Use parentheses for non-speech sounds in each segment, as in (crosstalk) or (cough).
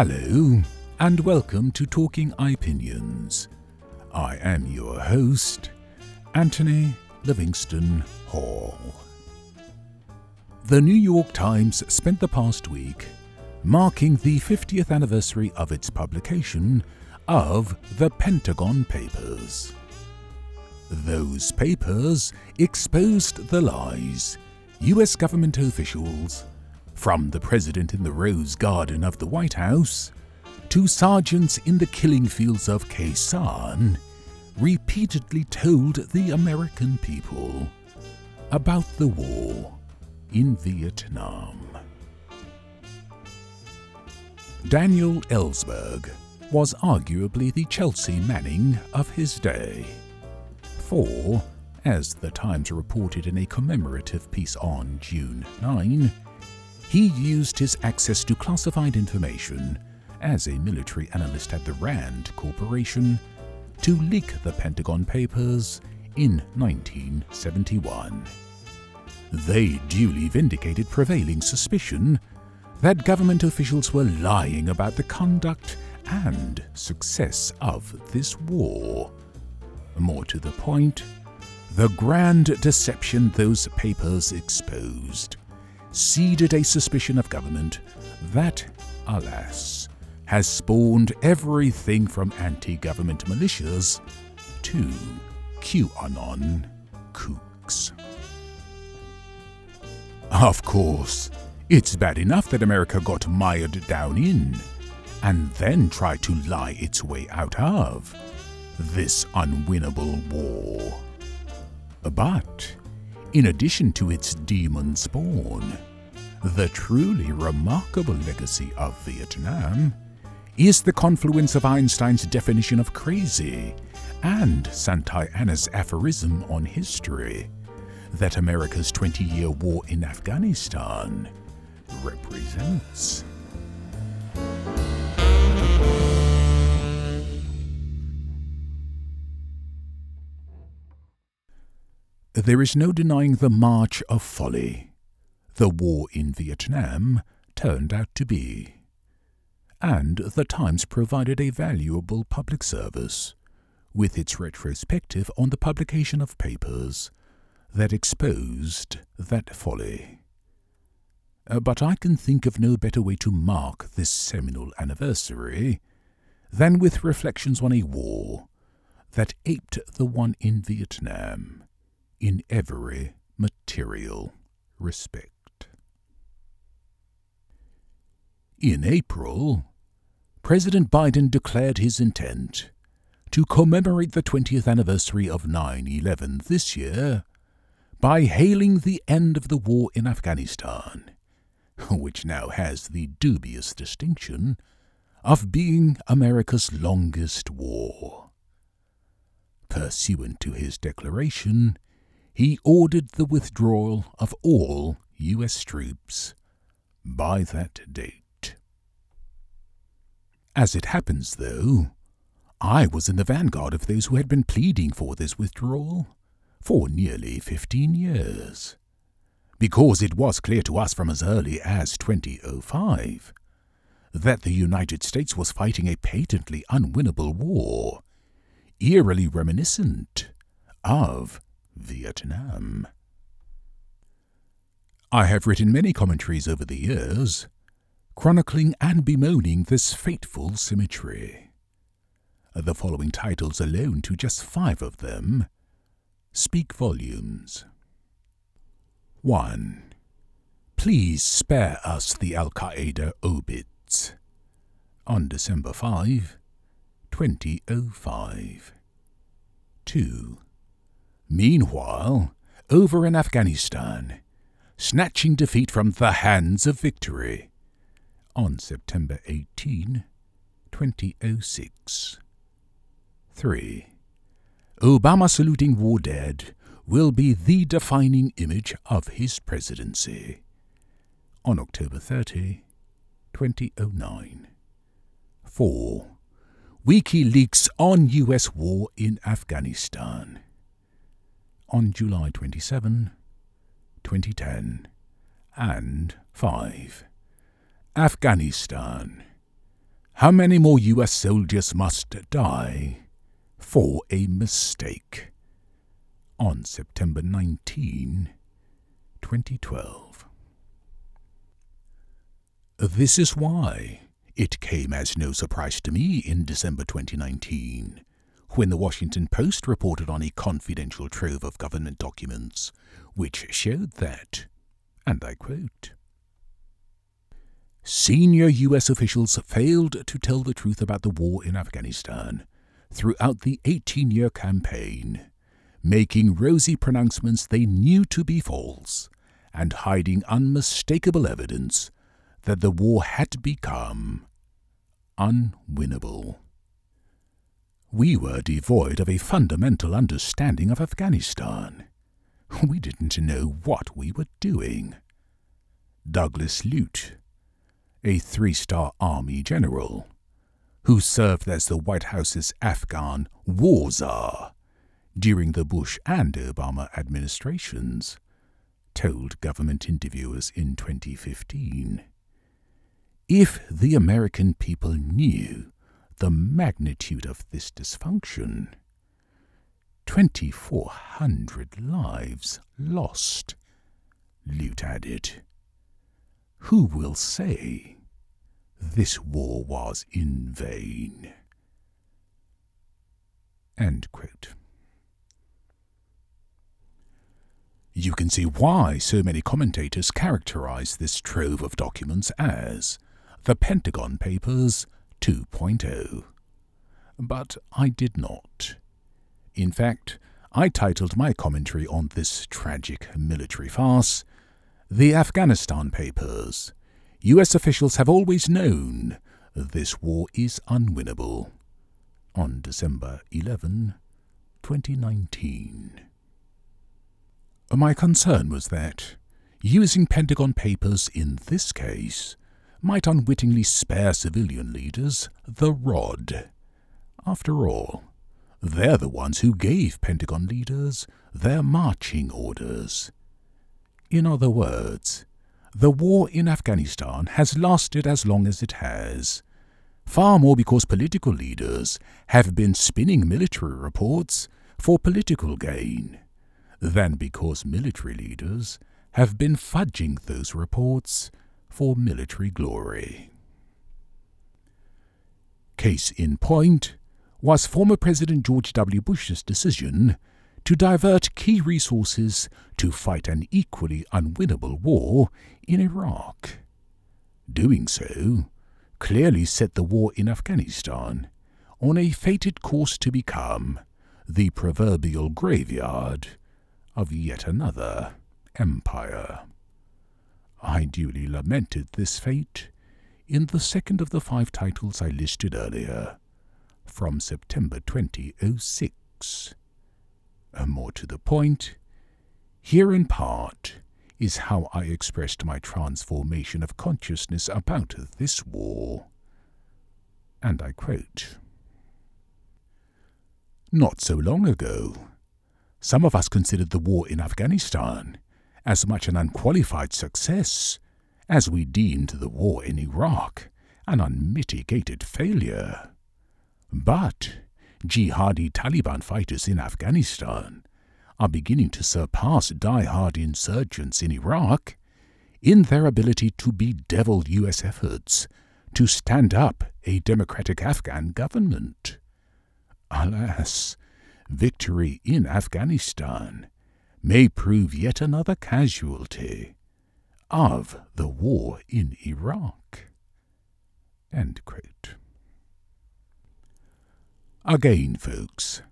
Hello, and welcome to Talking Opinions. I am your host, Anthony Livingston Hall. The New York Times spent the past week marking the 50th anniversary of its publication of the Pentagon Papers. Those papers exposed the lies US government officials, from the president in the Rose Garden of the White House to sergeants in the killing fields of Khe repeatedly told the American people about the war in Vietnam. Daniel Ellsberg was arguably the Chelsea Manning of his day. For, as the Times reported in a commemorative piece on June 9, he used his access to classified information as a military analyst at the RAND Corporation to leak the Pentagon Papers in 1971. They duly vindicated prevailing suspicion that government officials were lying about the conduct and success of this war. More to the point, the grand deception those papers exposed seeded a suspicion of government that, alas, has spawned everything from anti government militias to QAnon kooks. Of course, it's bad enough that America got mired down in, and then tried to lie its way out of, this unwinnable war. But, in addition to its demon spawn, the truly remarkable legacy of Vietnam is the confluence of Einstein's definition of crazy and Santayana's aphorism on history that America's 20 year war in Afghanistan represents. There is no denying the march of folly the war in Vietnam turned out to be. And the Times provided a valuable public service with its retrospective on the publication of papers that exposed that folly. Uh, but I can think of no better way to mark this seminal anniversary than with reflections on a war that aped the one in Vietnam in every material respect. In April, President Biden declared his intent to commemorate the 20th anniversary of 9 11 this year by hailing the end of the war in Afghanistan, (laughs) which now has the dubious distinction of being America's longest war. Pursuant to his declaration, he ordered the withdrawal of all U.S. troops by that date. As it happens, though, I was in the vanguard of those who had been pleading for this withdrawal for nearly fifteen years. Because it was clear to us from as early as 2005 that the United States was fighting a patently unwinnable war, eerily reminiscent of Vietnam. I have written many commentaries over the years chronicling and bemoaning this fateful symmetry. The following titles alone to just five of them speak volumes. 1. Please spare us the Al Qaeda obits. On December 5, 2005. 2. Meanwhile, over in Afghanistan, snatching defeat from the hands of victory on September 18, 2006. 3. Obama saluting war dead will be the defining image of his presidency. On October 30, 2009. 4. WikiLeaks on U.S. war in Afghanistan. On July 27, 2010. And 5. Afghanistan. How many more US soldiers must die for a mistake? On September 19, 2012. This is why it came as no surprise to me in December 2019 when the Washington Post reported on a confidential trove of government documents which showed that, and I quote, Senior U.S. officials failed to tell the truth about the war in Afghanistan throughout the 18 year campaign, making rosy pronouncements they knew to be false and hiding unmistakable evidence that the war had become unwinnable. We were devoid of a fundamental understanding of Afghanistan. We didn't know what we were doing. Douglas Lute, a three star Army general, who served as the White House's Afghan war czar during the Bush and Obama administrations, told government interviewers in 2015. If the American people knew the magnitude of this dysfunction, 2,400 lives lost, Lute added. Who will say this war was in vain? You can see why so many commentators characterize this trove of documents as the Pentagon Papers 2.0. But I did not. In fact, I titled my commentary on this tragic military farce The Afghanistan Papers. US officials have always known this war is unwinnable. On December 11, 2019. My concern was that, using Pentagon Papers in this case, might unwittingly spare civilian leaders the rod. After all, they're the ones who gave Pentagon leaders their marching orders. In other words, the war in Afghanistan has lasted as long as it has, far more because political leaders have been spinning military reports for political gain than because military leaders have been fudging those reports for military glory. Case in point was former President George W. Bush's decision to divert key resources to fight an equally unwinnable war in Iraq. Doing so clearly set the war in Afghanistan on a fated course to become the proverbial graveyard of yet another empire. I duly lamented this fate in the second of the five titles I listed earlier, from September 2006. Uh, more to the point, here in part is how I expressed my transformation of consciousness about this war. And I quote Not so long ago, some of us considered the war in Afghanistan as much an unqualified success as we deemed the war in Iraq an unmitigated failure. But jihadi Taliban fighters in Afghanistan are beginning to surpass die-hard insurgents in Iraq in their ability to bedevil U.S. efforts to stand up a democratic Afghan government. Alas, victory in Afghanistan may prove yet another casualty of the war in Iraq. Again, folks,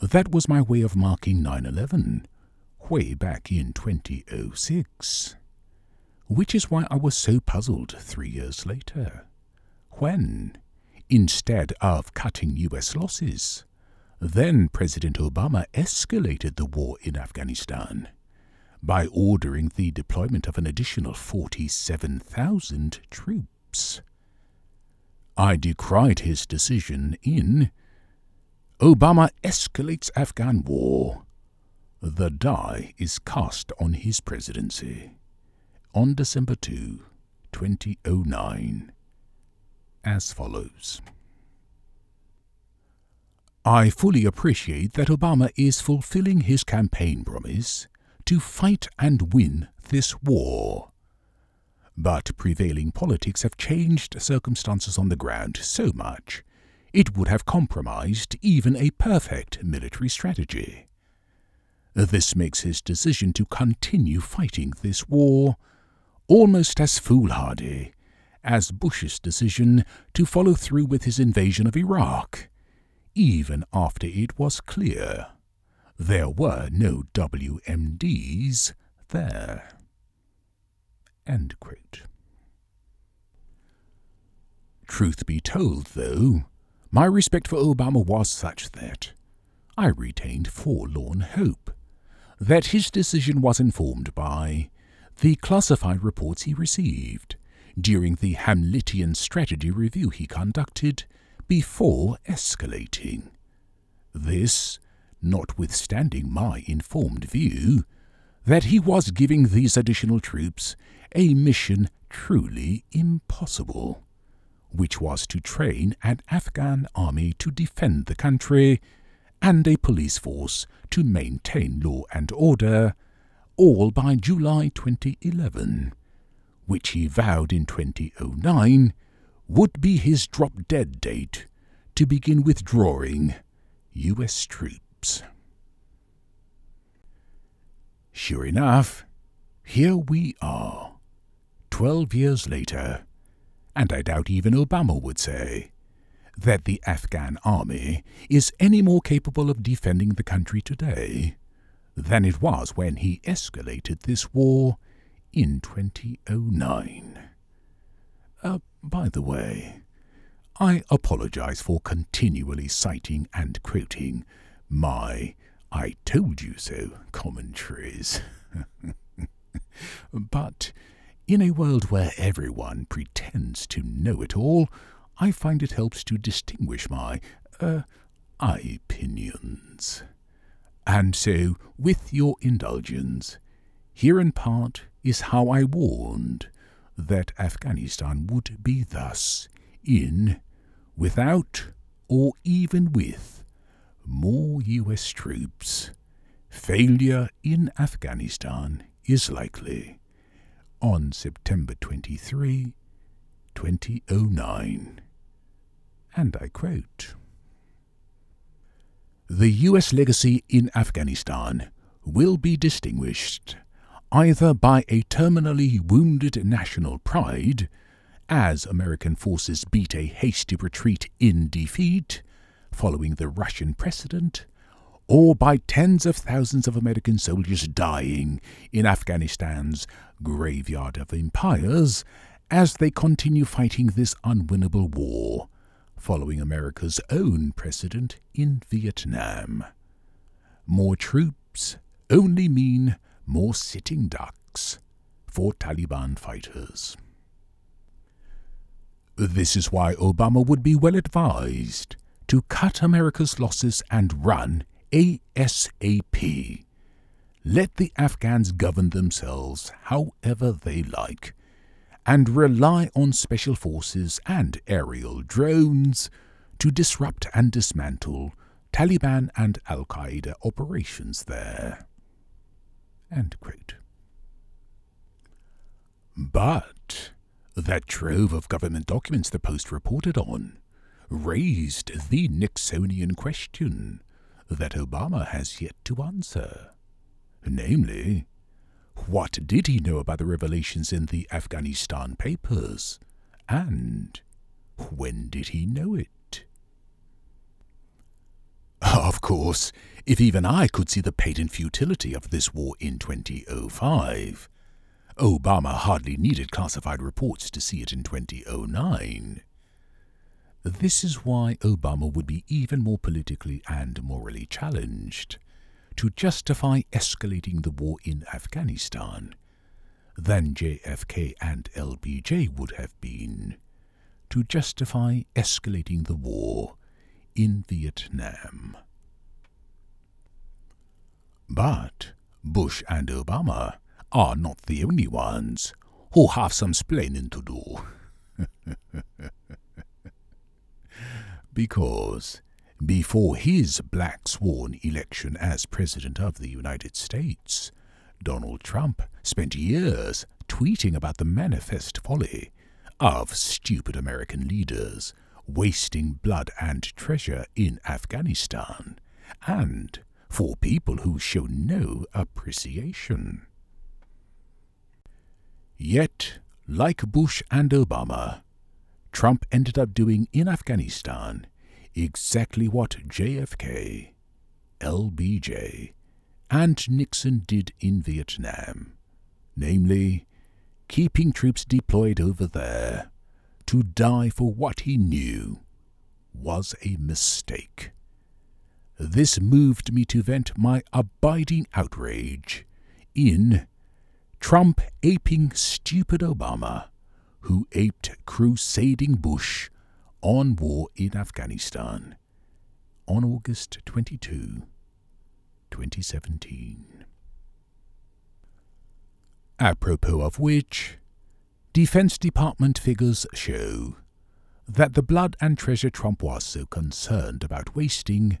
that was my way of marking 9 11 way back in 2006. Which is why I was so puzzled three years later, when, instead of cutting US losses, then President Obama escalated the war in Afghanistan by ordering the deployment of an additional 47,000 troops. I decried his decision in Obama Escalates Afghan War. The die is cast on his presidency on December 2, 2009. as follows. I fully appreciate that Obama is fulfilling his campaign promise to fight and win this war. But prevailing politics have changed circumstances on the ground so much it would have compromised even a perfect military strategy. This makes his decision to continue fighting this war almost as foolhardy as Bush's decision to follow through with his invasion of Iraq even after it was clear there were no WMDs there. Truth be told, though, my respect for Obama was such that I retained forlorn hope that his decision was informed by the classified reports he received during the Hamletian strategy review he conducted before escalating. This, notwithstanding my informed view that he was giving these additional troops a mission truly impossible, which was to train an Afghan army to defend the country and a police force to maintain law and order, all by July 2011, which he vowed in 2009 would be his drop dead date to begin withdrawing U.S. troops. Sure enough, here we are, twelve years later, and I doubt even Obama would say that the Afghan army is any more capable of defending the country today than it was when he escalated this war in 2009. Uh, by the way, I apologize for continually citing and quoting my I told you so commentaries. (laughs) but in a world where everyone pretends to know it all, I find it helps to distinguish my, uh, opinions. And so, with your indulgence, here in part is how I warned that Afghanistan would be thus in, without, or even with more US troops. Failure in Afghanistan is likely on September 23, 2009. And I quote The US legacy in Afghanistan will be distinguished either by a terminally wounded national pride, as American forces beat a hasty retreat in defeat following the Russian precedent, or by tens of thousands of American soldiers dying in Afghanistan's graveyard of empires as they continue fighting this unwinnable war, following America's own precedent in Vietnam. More troops only mean more sitting ducks for Taliban fighters. This is why Obama would be well advised to cut America's losses and run ASAP. Let the Afghans govern themselves however they like, and rely on special forces and aerial drones to disrupt and dismantle Taliban and Al Qaeda operations there. But that trove of government documents the Post reported on raised the Nixonian question that Obama has yet to answer. Namely, what did he know about the revelations in the Afghanistan papers? And when did he know it? Of course, if even I could see the patent futility of this war in 2005, Obama hardly needed classified reports to see it in 2009. This is why Obama would be even more politically and morally challenged to justify escalating the war in Afghanistan than JFK and LBJ would have been to justify escalating the war in Vietnam. But Bush and Obama are not the only ones who have some splaining to do. (laughs) because before his black swan election as President of the United States, Donald Trump spent years tweeting about the manifest folly of stupid American leaders wasting blood and treasure in Afghanistan, and for people who show no appreciation. Yet, like Bush and Obama, Trump ended up doing in Afghanistan exactly what JFK, LBJ, and Nixon did in Vietnam, namely, keeping troops deployed over there to die for what he knew was a mistake. This moved me to vent my abiding outrage in Trump aping stupid Obama, who aped crusading Bush on war in Afghanistan on August 22, 2017. Apropos of which, Defense Department figures show that the blood and treasure Trump was so concerned about wasting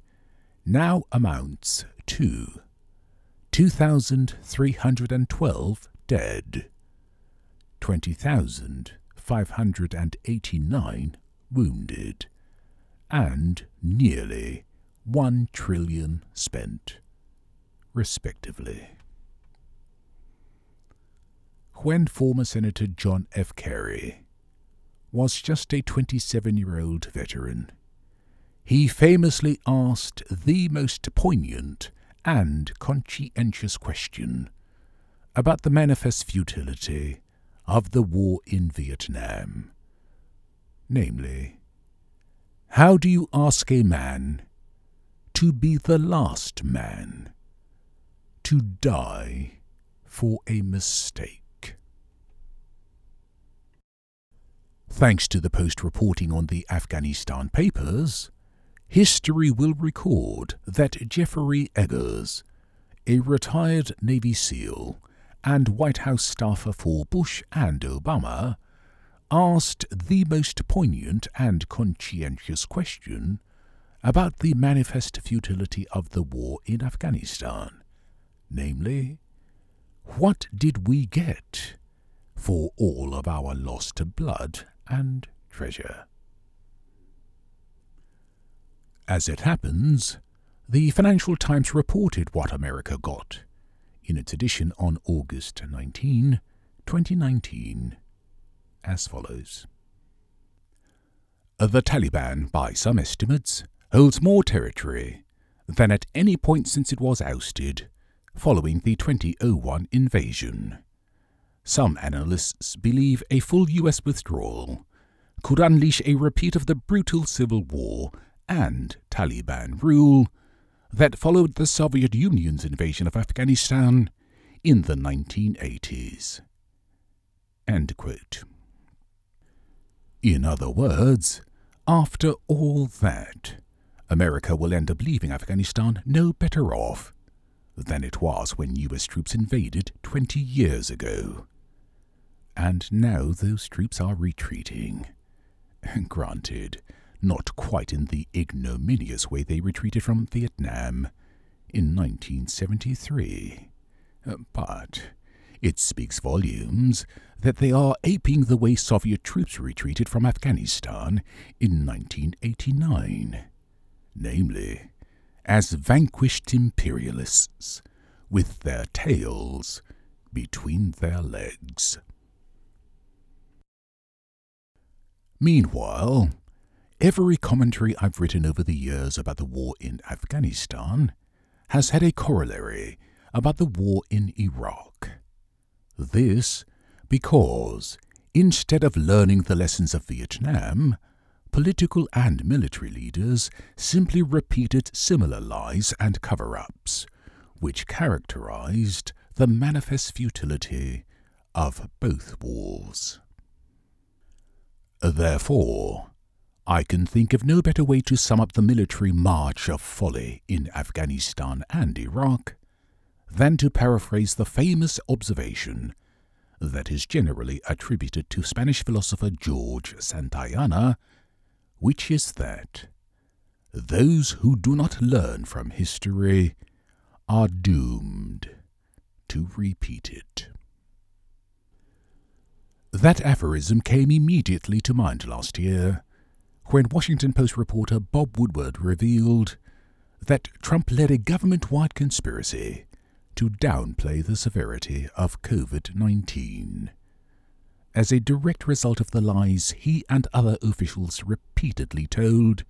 now amounts to 2,312 dead, 20,589 wounded, and nearly 1 trillion spent, respectively when former Senator John F. Kerry was just a 27 year old veteran. He famously asked the most poignant and conscientious question about the manifest futility of the war in Vietnam. Namely, how do you ask a man to be the last man to die for a mistake? Thanks to the Post reporting on the Afghanistan papers, history will record that Jeffrey Eggers, a retired Navy SEAL and White House staffer for Bush and Obama, asked the most poignant and conscientious question about the manifest futility of the war in Afghanistan, namely, what did we get for all of our lost blood and treasure. As it happens, the Financial Times reported what America got in its edition on August 19, 2019, as follows. The Taliban, by some estimates, holds more territory than at any point since it was ousted following the 2001 invasion. Some analysts believe a full US withdrawal could unleash a repeat of the brutal civil war and Taliban rule that followed the Soviet Union's invasion of Afghanistan in the 1980s. In other words, after all that, America will end up leaving Afghanistan no better off than it was when US troops invaded 20 years ago and now those troops are retreating. (laughs) Granted, not quite in the ignominious way they retreated from Vietnam in 1973. Uh, but it speaks volumes that they are aping the way Soviet troops retreated from Afghanistan in 1989, namely, as vanquished imperialists with their tails between their legs. Meanwhile, every commentary I've written over the years about the war in Afghanistan has had a corollary about the war in Iraq. This because, instead of learning the lessons of Vietnam, political and military leaders simply repeated similar lies and cover ups, which characterized the manifest futility of both wars. Therefore, I can think of no better way to sum up the military march of folly in Afghanistan and Iraq than to paraphrase the famous observation that is generally attributed to Spanish philosopher George Santayana, which is that those who do not learn from history are doomed to repeat it. That aphorism came immediately to mind last year when Washington Post reporter Bob Woodward revealed that Trump led a government wide conspiracy to downplay the severity of COVID 19. As a direct result of the lies he and other officials repeatedly told,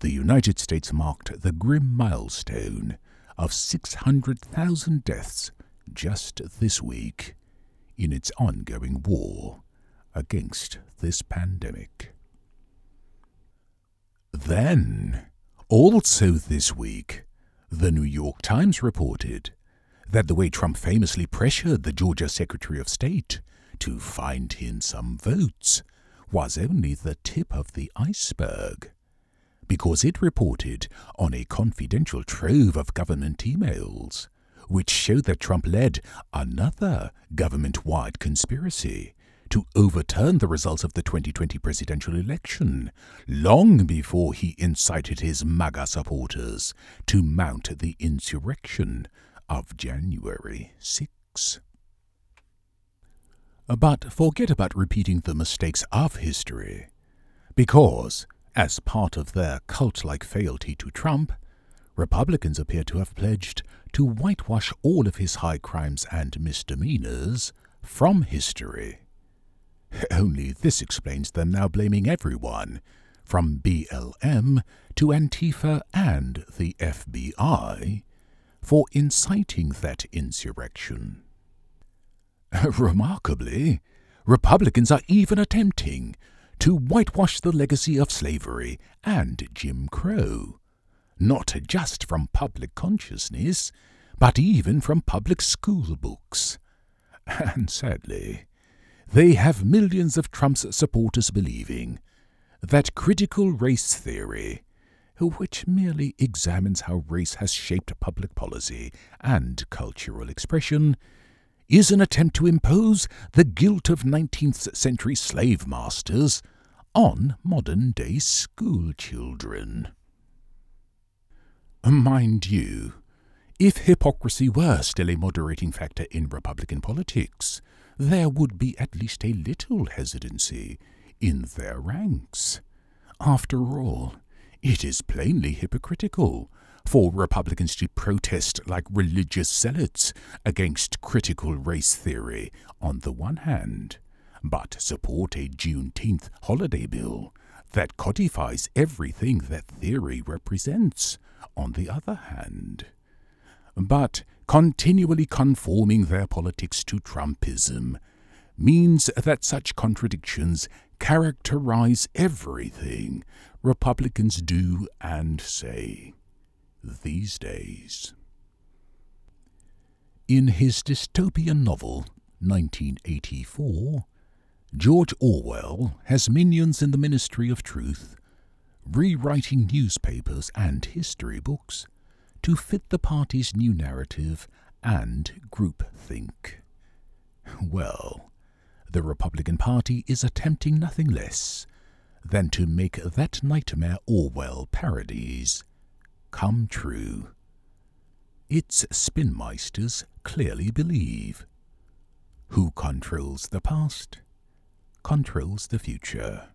the United States marked the grim milestone of 600,000 deaths just this week in its ongoing war against this pandemic. Then, also this week, the New York Times reported that the way Trump famously pressured the Georgia Secretary of State to find him some votes was only the tip of the iceberg, because it reported on a confidential trove of government emails which showed that Trump led another government wide conspiracy to overturn the results of the 2020 presidential election, long before he incited his MAGA supporters to mount the insurrection of January 6. But forget about repeating the mistakes of history, because, as part of their cult like fealty to Trump, Republicans appear to have pledged to whitewash all of his high crimes and misdemeanors from history. Only this explains them now blaming everyone, from BLM to Antifa and the FBI, for inciting that insurrection. Remarkably, Republicans are even attempting to whitewash the legacy of slavery and Jim Crow not just from public consciousness, but even from public school books. (laughs) And sadly, they have millions of Trump's supporters believing that critical race theory, which merely examines how race has shaped public policy and cultural expression, is an attempt to impose the guilt of 19th century slave masters on modern day school children. Mind you, if hypocrisy were still a moderating factor in Republican politics, there would be at least a little hesitancy in their ranks. After all, it is plainly hypocritical for Republicans to protest like religious zealots against critical race theory on the one hand, but support a Juneteenth holiday bill that codifies everything that theory represents on the other hand. But continually conforming their politics to Trumpism means that such contradictions characterize everything Republicans do and say these days. In his dystopian novel, 1984, George Orwell has minions in the Ministry of Truth rewriting newspapers and history books to fit the party's new narrative and groupthink. Well, the Republican Party is attempting nothing less than to make that nightmare Orwell parodies come true. Its spinmeisters clearly believe who controls the past controls the future.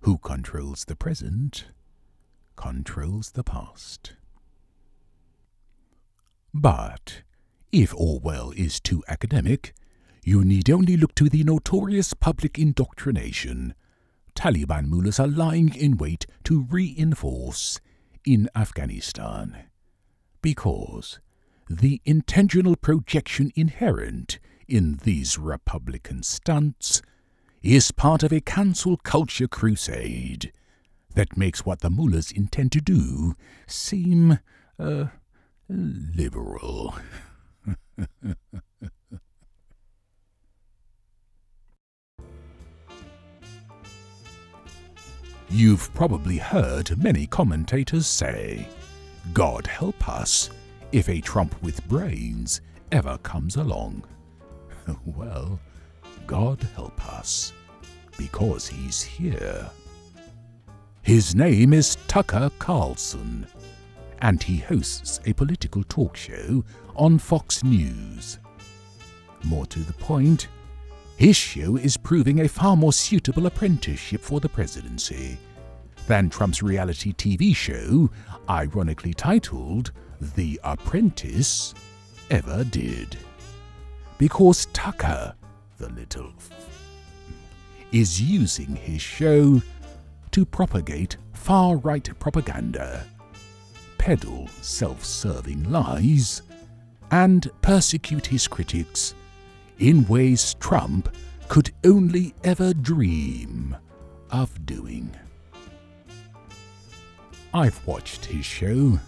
Who controls the present controls the past. But if Orwell is too academic, you need only look to the notorious public indoctrination Taliban mullahs are lying in wait to reinforce in Afghanistan. Because the intentional projection inherent in these Republican stunts is part of a cancel culture crusade that makes what the mullahs intend to do seem, uh, liberal. You've probably heard many commentators say, God help us if a Trump with brains ever comes along. (laughs) well, God help us, because He's here. His name is Tucker Carlson, and he hosts a political talk show on Fox News. More to the point, his show is proving a far more suitable apprenticeship for the presidency than Trump's reality TV show, ironically titled The Apprentice, ever did. Because Tucker, the little is using his show to propagate far right propaganda, peddle self serving lies, and persecute his critics in ways Trump could only ever dream of doing. I've watched his show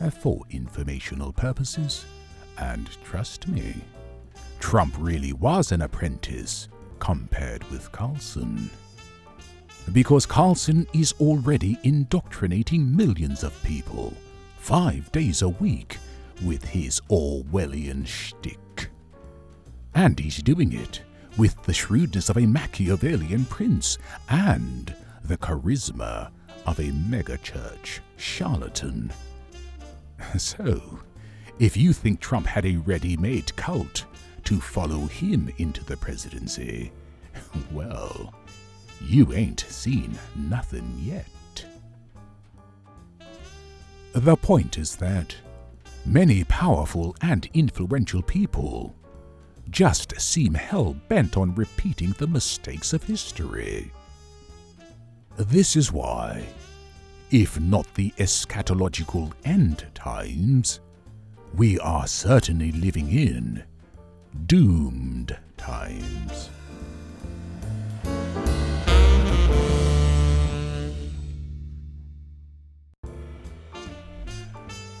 uh, for informational purposes, and trust me, Trump really was an apprentice compared with Carlson. Because Carlson is already indoctrinating millions of people five days a week with his Orwellian shtick. And he's doing it with the shrewdness of a Machiavellian prince and the charisma of a megachurch charlatan. (laughs) So, if you think Trump had a ready made cult to follow him into the presidency, (laughs) well, you ain't seen nothing yet. The point is that many powerful and influential people just seem hell bent on repeating the mistakes of history. This is why, if not the eschatological end times, we are certainly living in doomed times.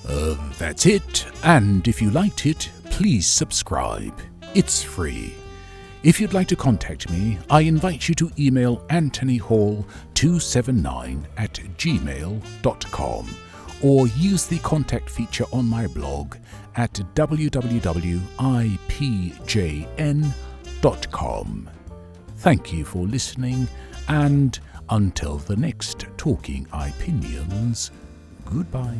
Uh, that's it, and if you liked it, please subscribe. It's free. If you'd like to contact me, I invite you to email anthonyhall279 at gmail.com or use the contact feature on my blog at www.ipjn.com. Thank you for listening, and until the next Talking Opinions, goodbye.